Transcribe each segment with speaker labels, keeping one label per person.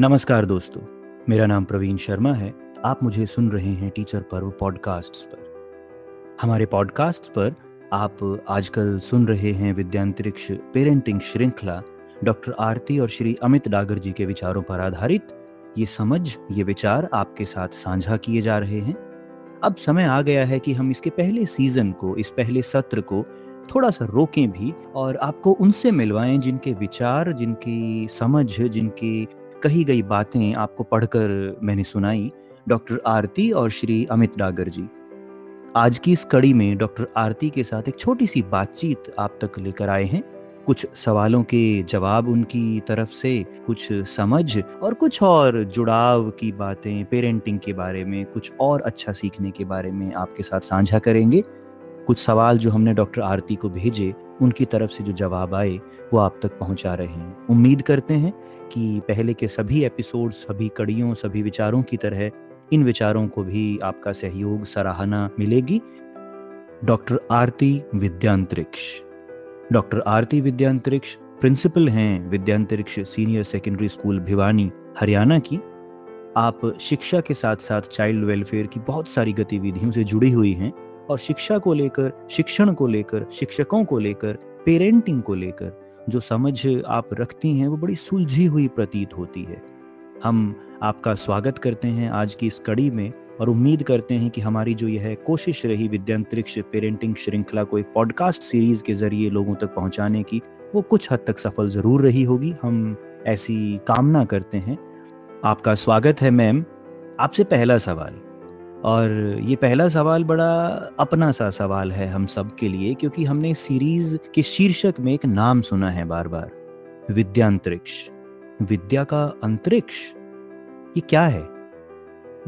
Speaker 1: नमस्कार दोस्तों, मेरा नाम प्रवीण शर्मा है। आप मुझे सुन रहे हैं टीचर पर्व पॉडकास्ट पर। हमारे पॉडकास्ट पर आप आजकल सुन रहे हैं विद्यांतरिक्ष पेरेंटिंग श्रृंखला, डॉक्टर आरती और श्री अमित डागर जी के विचारों पर आधारित ये समझ, ये विचार आपके साथ साझा किए जा रहे हैं। अब समय आ गया है कि हम इसके पहले सीज़न को, इस पहले सत्र को थोड़ा सा रोकें भी और आपको उनसे मिलवाएँ जिनके विचार, जिनकी समझ, जिनकी कही गई बातें आपको पढ़कर मैंने सुनाई, डॉक्टर आरती और श्री अमित डागर जी। आज की इस कड़ी में डॉक्टर आरती के साथ एक छोटी सी बातचीत आप तक लेकर आए हैं। कुछ सवालों के जवाब उनकी तरफ़ से, कुछ समझ और कुछ और जुड़ाव की बातें पेरेंटिंग के बारे में, कुछ और अच्छा सीखने के बारे में आपके साथ साझा करेंगे। कुछ सवाल जो हमने डॉक्टर आरती को भेजे उनकी तरफ़ से जो जवाब आए, वो आप तक पहुँचा रहे हैं। उम्मीद करते हैं कि पहले के सभी एपिसोड सभी कड़ियों, सभी विचारों की तरह इन विचारों को भी आपका सहयोग, सराहना मिलेगी। Doctor Aarti Vidyantriksh. Doctor Aarti Vidyantriksh principal हैं Vidyantriksh senior secondary school Bhiwani, Haryana की। आप शिक्षा के साथ साथ चाइल्ड वेलफेयर की बहुत सारी गतिविधियों से जुड़ी हुई हैं। और शिक्षा को लेकर, शिक्षण को लेकर, शिक्षकों को लेकर पेरेंटिंग को लेकर, जो समझ आप रखती हैं, वो बड़ी सुलझी हुई प्रतीत होती है। हम आपका स्वागत करते हैं आज की इस कड़ी में और उम्मीद करते हैं कि हमारी जो यह कोशिश रही विद्यांतरिक्ष पेरेंटिंग श्रृंखला को एक पॉडकास्ट सीरीज़ के ज़रिए लोगों तक पहुँचाने की, वो कुछ हद तक सफल ज़रूर रही होगी। हम ऐसी कामना करते हैं। आपका स्वागत है, मैम। आपसे पहला सवाल। और ये पहला सवाल बड़ा अपना सा सवाल है हम सब के लिए, क्योंकि हमने सीरीज़ के शीर्षक में एक नाम सुना है बार बार विद्यांतरिक्ष। विद्या का अंतरिक्ष? ये क्या है?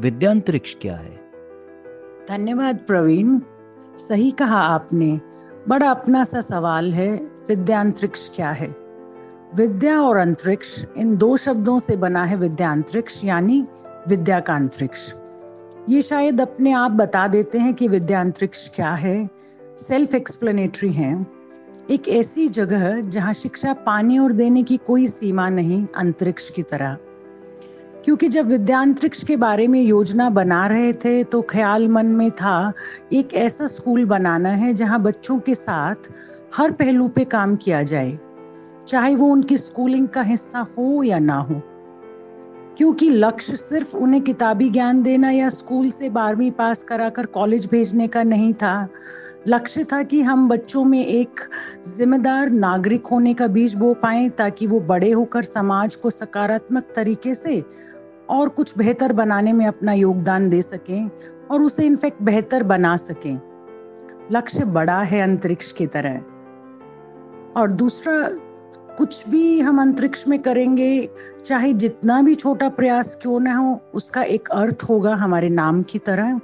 Speaker 1: विद्यांतरिक्ष क्या है?
Speaker 2: धन्यवाद प्रवीण, सही कहा आपने। बड़ा अपना सा सवाल है, विद्यांतरिक्ष क्या है? विद्या और अंतरिक्ष इन दो शब्दों से बना है विद्यांतरिक्ष, यानी विद्या का अंतरिक्ष। ये शायद अपने आप बता देते हैं कि विद्यांतरिक्ष क्या है। सेल्फ एक्सप्लेनेटरी है। एक ऐसी जगह जहाँ शिक्षा पाने और देने की कोई सीमा नहीं अंतरिक्ष की तरह। क्योंकि जब विद्यांतरिक्ष के बारे में योजना बना रहे थे तो ख्याल मन में था, एक ऐसा स्कूल बनाना है जहाँ बच्चों के साथ हर पहलू पे काम किया जाए। चाहे वो उनकी स्कूलिंग का हिस्सा हो या ना हो। क्योंकि लक्ष्य सिर्फ़ उन्हें किताबी ज्ञान देना या स्कूल से बारहवीं पास कराकर कॉलेज भेजने का नहीं था। लक्ष्य था कि हम बच्चों में एक जिम्मेदार नागरिक होने का बीज बो पाए ताकि वो बड़े होकर समाज को सकारात्मक तरीके से और कुछ बेहतर बनाने में अपना योगदान दे सकें और उसे इनफेक्ट बेहतर बना सकें। लक्ष्य बड़ा है अंतरिक्ष की तरह। और दूसरा कुछ भी हम अंतरिक्ष में करेंगे, चाहे जितना भी छोटा प्रयास क्यों ना हो, उसका एक अर्थ होगा हमारे नाम की तरह।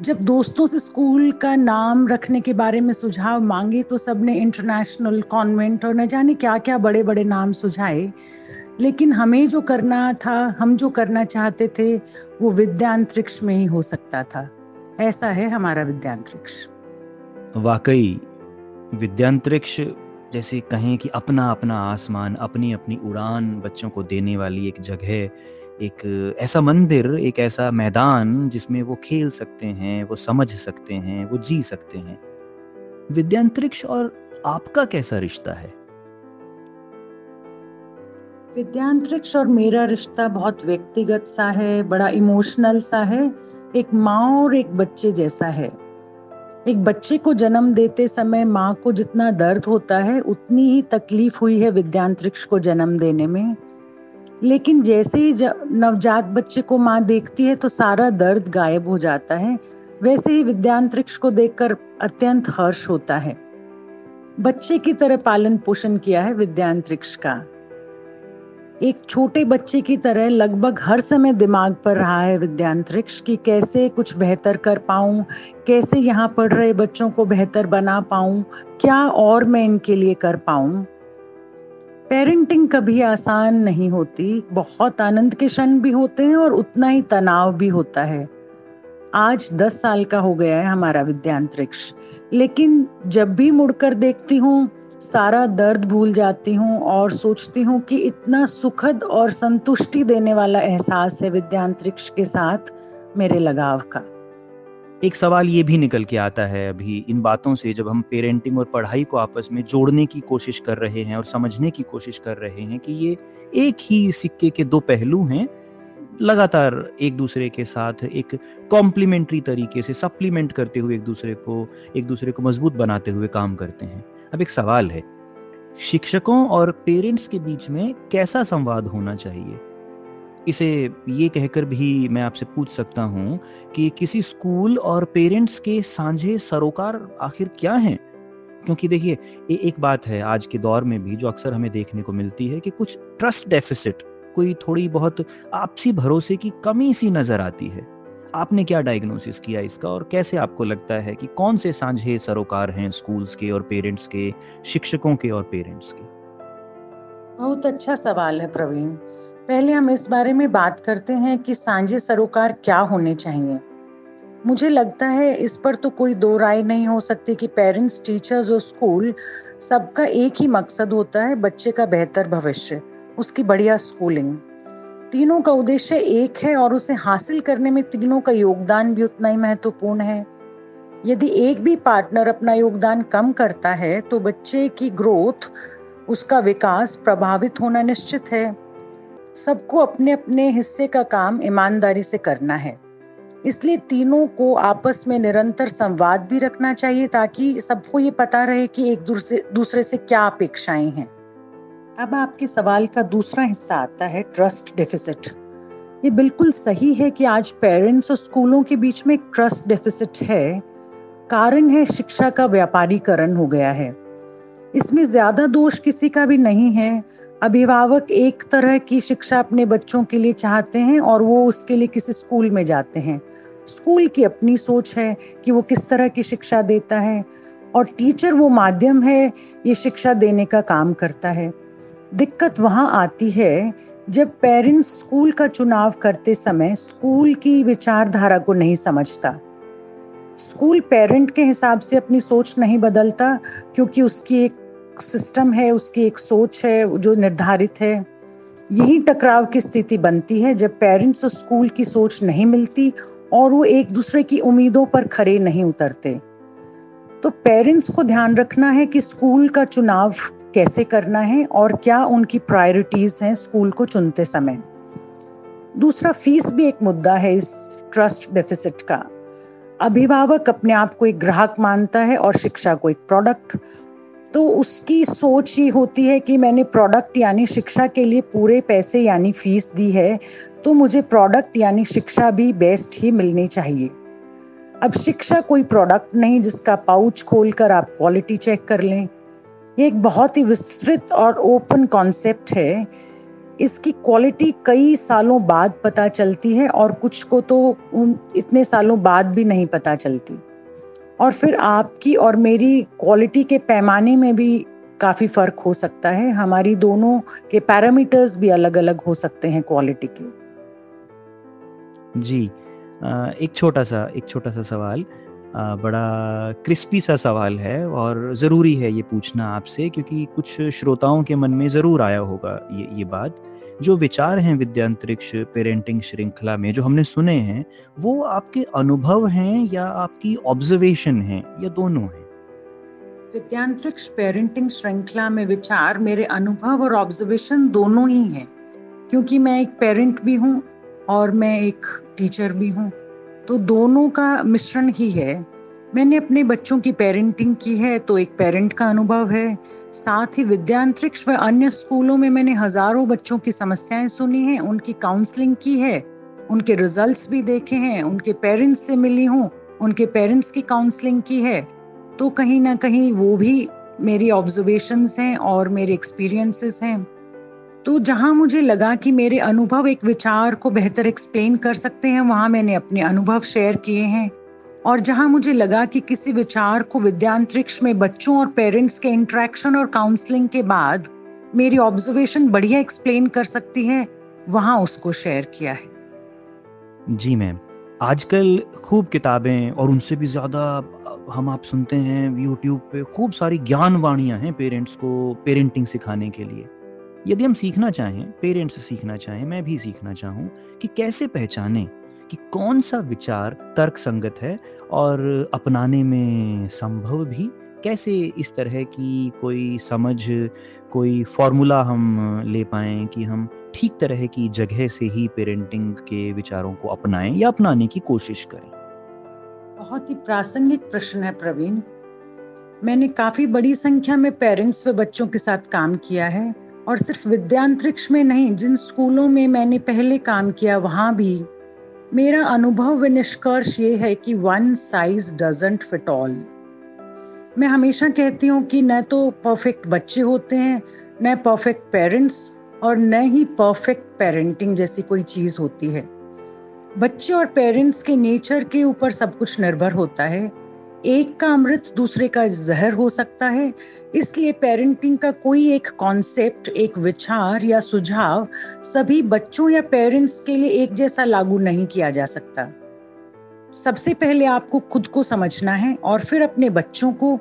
Speaker 2: जब दोस्तों से स्कूल का नाम रखने के बारे में सुझाव मांगे तो सबने इंटरनेशनल कॉन्वेंट और न जाने क्या क्या बड़े बड़े नाम सुझाए। लेकिन हमें जो करना था, हम जो करना चाहते थे, वो विद्यांतरिक्ष में ही हो सकता था। ऐसा है हमारा विद्यांतरिक्ष।
Speaker 1: वाकई, विद्यांतरिक्ष जैसे कहें कि अपना अपना आसमान, अपनी अपनी उड़ान बच्चों को देने वाली एक जगह, एक ऐसा मंदिर, एक ऐसा मैदान जिसमें वो खेल सकते हैं, वो समझ सकते हैं, वो जी सकते हैं। विद्यांतरिक्ष और आपका कैसा रिश्ता है?
Speaker 2: विद्यांतरिक्ष और मेरा रिश्ता बहुत व्यक्तिगत सा है, बड़ा इमोशनल सा है, एक माँ और एक बच्चे जैसा है। एक बच्चे को जन्म देते समय माँ को जितना दर्द होता है, उतनी ही तकलीफ़ हुई है विद्यांतरिक्ष को जन्म देने में। लेकिन जैसे ही नवजात बच्चे को माँ देखती है तो सारा दर्द गायब हो जाता है। वैसे ही विद्यांतरिक्ष को देखकर अत्यंत हर्ष होता है। बच्चे की तरह पालन पोषण किया है विद्यांतरिक्ष का। एक छोटे बच्चे की तरह लगभग हर समय दिमाग पर रहा है विद्यांतरिक्ष कि कैसे कुछ बेहतर कर पाऊँ, कैसे यहाँ पढ़ रहे बच्चों को बेहतर बना पाऊँ, क्या और मैं इनके लिए कर पाऊँ? पेरेंटिंग कभी आसान नहीं होती, बहुत आनंद के क्षण भी होते हैं और उतना ही तनाव भी होता है। आज दस साल का हो गया है हमारा विद्यांतरिक्ष, लेकिन जब भी मुड़कर देखती हूँ सारा दर्द भूल जाती हूँ और सोचती हूँ कि इतना सुखद और संतुष्टि देने वाला एहसास है विद्यांतरिक्ष के साथ मेरे लगाव का।
Speaker 1: एक सवाल ये भी निकल के आता है अभी इन बातों से जब हम पेरेंटिंग और पढ़ाई को आपस में जोड़ने की कोशिश कर रहे हैं और समझने की कोशिश कर रहे हैं कि ये एक ही सिक्के के दो पहलू हैं, लगातार एक दूसरे के साथ एक कॉम्प्लीमेंट्री तरीके से सप्लीमेंट करते हुए एक दूसरे को, एक दूसरे को मज़बूत बनाते हुए काम करते हैं। अब एक सवाल है। शिक्षकों और पेरेंट्स के बीच में कैसा संवाद होना चाहिए? इसे ये कहकर भी मैं आपसे पूछ सकता हूँ कि किसी स्कूल और पेरेंट्स के साझे सरोकार आखिर क्या हैं? क्योंकि देखिए एक बात है आज के दौर में भी जो अक्सर हमें देखने को मिलती है कि कुछ ट्रस्ट डेफिसिट, कोई थोड़ी बहुत आपसी भरोसे की कमी सी नज़र आती है। आपने क्या डायग्नोसिस किया इसका और कैसे आपको लगता है कि कौन से साझे सरोकार हैं स्कूल्स के और पेरेंट्स के, शिक्षकों के और पेरेंट्स के?
Speaker 2: बहुत अच्छा सवाल है प्रवीण। पहले हम इस बारे में बात करते हैं कि साझे सरोकार क्या होने चाहिए। मुझे लगता है इस पर तो कोई दो राय नहीं हो सकती कि पेरेंट्स टीचर्स और स्कूल सबका एक ही मकसद होता है बच्चे का बेहतर भविष्य, उसकी बढ़िया स्कूलिंग तीनों का उद्देश्य एक है और उसे हासिल करने में तीनों का योगदान भी उतना ही महत्वपूर्ण है। यदि एक भी पार्टनर अपना योगदान कम करता है तो बच्चे की ग्रोथ, उसका विकास प्रभावित होना निश्चित है। सबको अपने अपने हिस्से का काम ईमानदारी से करना है। इसलिए तीनों को आपस में निरंतर संवाद भी रखना चाहिए ताकि सबको ये पता रहे कि एक दूसरे दूसरे से क्या अपेक्षाएँ हैं। अब आपके सवाल का दूसरा हिस्सा आता है ट्रस्ट डेफिसिट ये बिल्कुल सही है कि आज पेरेंट्स और स्कूलों के बीच में ट्रस्ट डेफिसिट है। कारण है शिक्षा का व्यापारीकरण हो गया है। इसमें ज़्यादा दोष किसी का भी नहीं है। अभिभावक एक तरह की शिक्षा अपने बच्चों के लिए चाहते हैं और वो उसके लिए किसी स्कूल में जाते हैं। स्कूल की अपनी सोच है कि वो किस तरह की शिक्षा देता है और टीचर वो माध्यम है ये शिक्षा देने का काम करता है। दिक्कत वहाँ आती है जब पेरेंट्स स्कूल का चुनाव करते समय स्कूल की विचारधारा को नहीं समझता। स्कूल पेरेंट के हिसाब से अपनी सोच नहीं बदलता क्योंकि उसकी एक सिस्टम है, उसकी एक सोच है, जो निर्धारित है। यही टकराव की स्थिति बनती है जब पेरेंट्स और स्कूल की सोच नहीं मिलती और वो एक दूसरे की उम्मीदों पर खड़े नहीं उतरते। तो पेरेंट्स को ध्यान रखना है कि स्कूल का चुनाव कैसे करना है और क्या उनकी प्रायोरिटीज हैं स्कूल को चुनते समय। दूसरा फ़ीस भी एक मुद्दा है इस ट्रस्ट डेफिसिट का। अभिभावक अपने आप को एक ग्राहक मानता है और शिक्षा को एक प्रोडक्ट तो उसकी सोच ये होती है कि मैंने प्रोडक्ट यानी शिक्षा के लिए पूरे पैसे यानी फ़ीस दी है तो मुझे प्रोडक्ट यानी शिक्षा भी बेस्ट ही मिलनी चाहिए। अब शिक्षा कोई प्रोडक्ट नहीं जिसका पाउच खोलकर आप क्वालिटी चेक कर लें। ये एक बहुत ही विस्तृत और ओपन कॉन्सेप्ट है। इसकी क्वालिटी कई सालों बाद पता चलती है और कुछ को तो उन इतने सालों बाद भी नहीं पता चलती। और फिर आपकी और मेरी क्वालिटी के पैमाने में भी काफ़ी फ़र्क हो सकता है। हमारी दोनों के पैरामीटर्स भी अलग अलग हो सकते हैं क्वालिटी के।
Speaker 1: जी एक छोटा सा, एक छोटा सा सवाल। बड़ा क्रिस्पी सा सवाल है और ज़रूरी है ये पूछना आपसे, क्योंकि कुछ श्रोताओं के मन में ज़रूर आया होगा ये ये बात। जो विचार हैं विद्यांतरिक्ष, पेरेंटिंग श्रृंखला में, जो हमने सुने हैं, वो आपके अनुभव हैं या आपकी ऑब्जर्वेशन हैं? या दोनों हैं।
Speaker 2: विद्यांतरिक्ष, पेरेंटिंग श्रृंखला में विचार, मेरे अनुभव और ऑब्जर्वेशन दोनों ही हैं। क्योंकि मैं एक पेरेंट भी हूँ और मैं एक टीचर भी हूँ। तो दोनों का मिश्रण ही है। मैंने अपने बच्चों की पेरेंटिंग की है तो एक पेरेंट का अनुभव है। साथ ही विद्यांतरिक्ष व अन्य स्कूलों में मैंने हज़ारों बच्चों की समस्याएँ सुनी हैं, उनकी काउंसलिंग की है, उनके रिजल्ट्स भी देखे हैं, उनके पेरेंट्स से मिली हूँ, उनके पेरेंट्स की काउंसलिंग की है। तो कहीं ना कहीं वो भी मेरी ऑब्जर्वेशंस हैं और मेरे एक्सपीरियंसेस हैं। तो जहाँ मुझे लगा कि मेरे अनुभव एक विचार को बेहतर एक्सप्लेन कर सकते हैं, वहाँ मैंने अपने अनुभव शेयर किए हैं। और जहाँ मुझे लगा कि किसी विचार को विद्यांतरिक्ष में बच्चों और पेरेंट्स के इंट्रैक्शन और काउंसलिंग के बाद मेरी ऑब्जर्वेशन बढ़िया एक्सप्लेन कर सकती है, वहाँ उसको शेयर किया है।
Speaker 1: जी मैम, आजकल खूब किताबें और उनसे भी ज़्यादा हम आप सुनते हैं यूट्यूब पे खूब सारी ज्ञान वाणियाँ हैं पेरेंट्स को पेरेंटिंग सिखाने के लिए। यदि हम सीखना चाहें पेरेंट्स सीखना चाहें, मैं भी सीखना चाहूँ कि कैसे पहचानें कि कौन सा विचार तर्क संगत है और अपनाने में संभव भी? कैसे इस तरह की कोई समझ, कोई फॉर्मूला हम ले पाएँ कि हम ठीक तरह की जगह से ही पेरेंटिंग के विचारों को अपनाएँ या अपनाने की कोशिश करें?
Speaker 2: बहुत ही प्रासंगिक प्रश्न है प्रवीण। मैंने काफ़ी बड़ी संख्या में पेरेंट्स व बच्चों के साथ काम किया है। और सिर्फ़ विद्यांतरिक्ष में नहीं, जिन स्कूलों में मैंने पहले काम किया, वहाँ भी। मेरा अनुभव व निष्कर्ष ये है कि one size doesn't fit all मैं हमेशा कहती हूँ कि न तो परफेक्ट बच्चे होते हैं, न परफेक्ट पेरेंट्स और न ही परफेक्ट पेरेंटिंग जैसी कोई चीज़ होती है। बच्चे और पेरेंट्स के नेचर के ऊपर सब कुछ निर्भर होता है। एक का अमृत दूसरे का जहर हो सकता है। इसलिए पेरेंटिंग का कोई एक कॉन्सेप्ट एक विचार या सुझाव सभी बच्चों या पेरेंट्स के लिए एक जैसा लागू नहीं किया जा सकता। सबसे पहले आपको खुद को समझना है और फिर अपने बच्चों को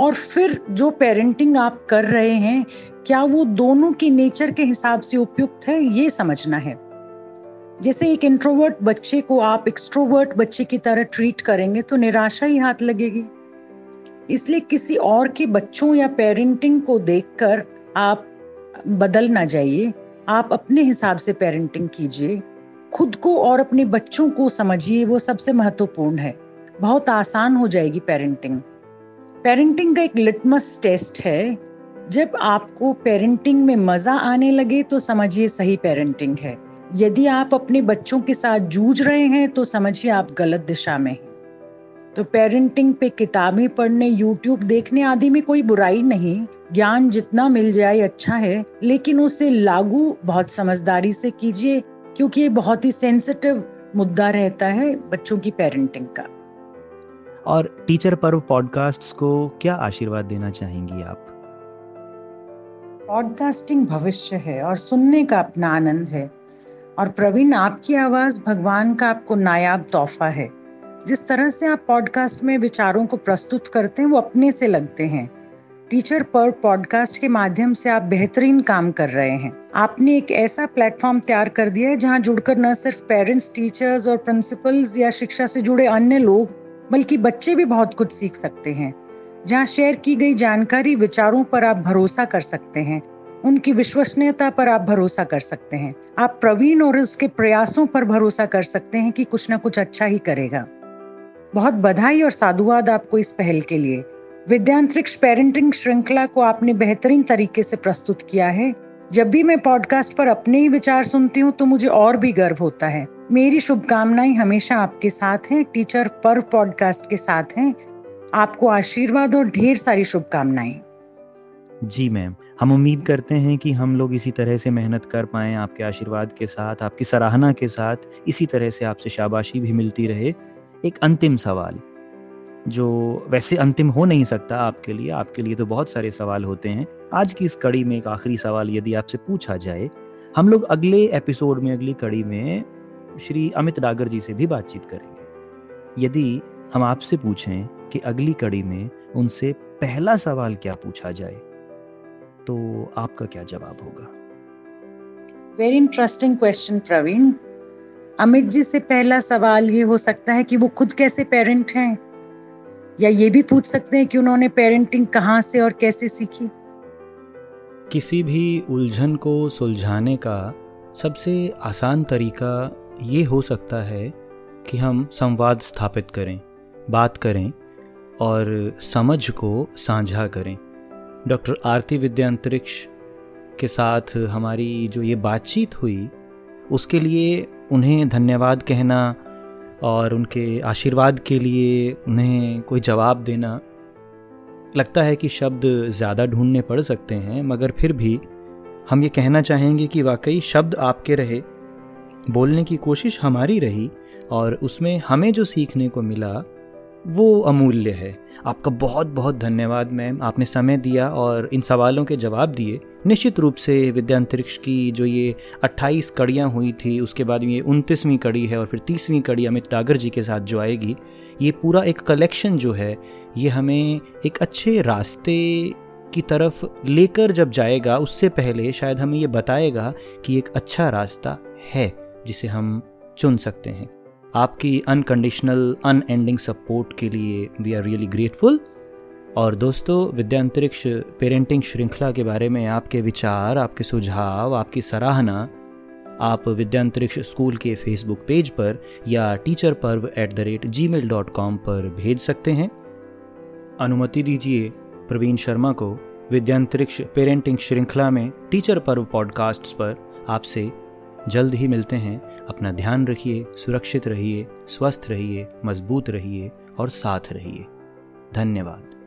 Speaker 2: और फिर जो पेरेंटिंग आप कर रहे हैं, क्या वो दोनों के नेचर के हिसाब से उपयुक्त है, ये समझना है। जैसे एक इंट्रोवर्ट बच्चे को आप एक्सट्रोवर्ट बच्चे की तरह ट्रीट करेंगे तो निराशा ही हाथ लगेगी। इसलिए किसी और के बच्चों या पेरेंटिंग को देखकर आप बदल ना जाइए। आप अपने हिसाब से पेरेंटिंग कीजिए। खुद को और अपने बच्चों को समझिए, वो सबसे महत्वपूर्ण है। बहुत आसान हो जाएगी पेरेंटिंग पेरेंटिंग का एक लिटमस टेस्ट है। जब आपको पेरेंटिंग में मज़ा आने लगे तो समझिए सही पेरेंटिंग है। यदि आप अपने बच्चों के साथ जूझ रहे हैं तो समझिए आप गलत दिशा में हैं। तो पेरेंटिंग पे किताबें पढ़ने यूट्यूब देखने आदि में कोई बुराई नहीं। ज्ञान जितना मिल जाए अच्छा है लेकिन उसे लागू बहुत समझदारी से कीजिए क्योंकि ये बहुत ही सेंसिटिव मुद्दा रहता है बच्चों की पेरेंटिंग का।
Speaker 1: और टीचर पर्व पॉडकास्ट को क्या आशीर्वाद देना चाहेंगी आप?
Speaker 2: पॉडकास्टिंग भविष्य है और सुनने का अपना आनंद है। और प्रवीण, आपकी आवाज़ भगवान का आपको नायाब तोहफा है। जिस तरह से आप पॉडकास्ट में विचारों को प्रस्तुत करते हैं, वो अपने से लगते हैं। टीचर पर पॉडकास्ट के माध्यम से आप बेहतरीन काम कर रहे हैं। आपने एक ऐसा प्लेटफॉर्म तैयार कर दिया है, जहाँ जुड़कर न सिर्फ़ पेरेंट्स, टीचर्स और प्रिंसिपल्स या शिक्षा से जुड़े अन्य लोग, बल्कि बच्चे भी बहुत कुछ सीख सकते हैं। जहाँ शेयर की गई जानकारी विचारों पर आप भरोसा कर सकते हैं। उनकी विश्वसनीयता पर आप भरोसा कर सकते हैं। आप प्रवीण और उसके प्रयासों पर भरोसा कर सकते हैं कि कुछ ना कुछ अच्छा ही करेगा। बहुत बधाई और साधुवाद आपको इस पहल के लिए। विद्यांतरिक्ष पेरेंटिंग श्रृंखला को आपने बेहतरीन तरीके से प्रस्तुत किया है। जब भी मैं पॉडकास्ट पर अपने ही विचार सुनती हूँ तो मुझे और भी गर्व होता है। मेरी शुभकामनाएँ हमेशा आपके साथ हैं। टीचर पर्व पॉडकास्ट के साथ हैं। आपको आशीर्वाद और ढेर सारी शुभकामनाएँ।
Speaker 1: जी, मैम। हम उम्मीद करते हैं कि हम लोग इसी तरह से मेहनत कर पाएँ, आपके आशीर्वाद के साथ, आपकी सराहना के साथ, इसी तरह से आपसे शाबाशी भी मिलती रहे। एक अंतिम सवाल, जो वैसे अंतिम हो नहीं सकता आपके लिए आपके लिए तो बहुत सारे सवाल होते हैं। आज की इस कड़ी में एक आखिरी सवाल यदि आपसे पूछा जाए, हम लोग अगले एपिसोड में, अगली कड़ी में श्री अमित डागर जी से भी बातचीत करेंगे। यदि हम आपसे पूछें कि अगली कड़ी में उनसे पहला सवाल क्या पूछा जाए तो आपका क्या जवाब होगा?
Speaker 2: Very interesting question Praveen. Amit ji से पहला सवाल ये हो सकता है कि वो खुद कैसे पेरेंट हैं? या ये भी पूछ सकते हैं कि उन्होंने पेरेंटिंग कहाँ से और कैसे सीखी?
Speaker 1: किसी भी उलझन को सुलझाने का सबसे आसान तरीका ये हो सकता है कि हम संवाद स्थापित करें बात करें और समझ को साझा करें। डॉक्टर आरती विद्या अंतरिक्ष के साथ हमारी जो ये बातचीत हुई, उसके लिए उन्हें धन्यवाद कहना और उनके आशीर्वाद के लिए उन्हें कोई जवाब देना, लगता है कि शब्द ज़्यादा ढूँढने पड़ सकते हैं, मगर फिर भी हम ये कहना चाहेंगे कि वाकई शब्द आपके रहे, बोलने की कोशिश हमारी रही और उसमें हमें जो सीखने को मिला वो अमूल्य है। आपका बहुत बहुत धन्यवाद, मैम। आपने समय दिया और इन सवालों के जवाब दिए। निश्चित रूप से विद्यांतरिक्ष की जो ये 28 कड़ियाँ हुई थी, उसके बाद ये उनतीसवीं कड़ी है और फिर तीसवीं कड़ी अमित डागर जी के साथ जो आएगी, ये पूरा एक कलेक्शन जो है, ये हमें एक अच्छे रास्ते की तरफ़ लेकर जब जाएगा, उससे पहले शायद हमें ये बताएगा कि एक अच्छा रास्ता है जिसे हम चुन सकते हैं। आपकी अनकंडीशनल अनएंडिंग सपोर्ट के लिए वी आर रियली ग्रेटफुल और दोस्तों, विद्यांतरिक्ष पेरेंटिंग श्रृंखला के बारे में आपके विचार, आपके सुझाव, आपकी सराहना, आप विद्यांतरिक्ष स्कूल के फेसबुक पेज पर या teacher parv at the rate Gmail dot com पर भेज सकते हैं। अनुमति दीजिए प्रवीण शर्मा को विद्यांतरिक्ष पेरेंटिंग श्रृंखला में टीचर पर्व पॉडकास्ट्स पर आपसे जल्द ही मिलते हैं। अपना ध्यान रखिए सुरक्षित रहिए स्वस्थ रहिए मज़बूत रहिए और साथ रहिए। धन्यवाद।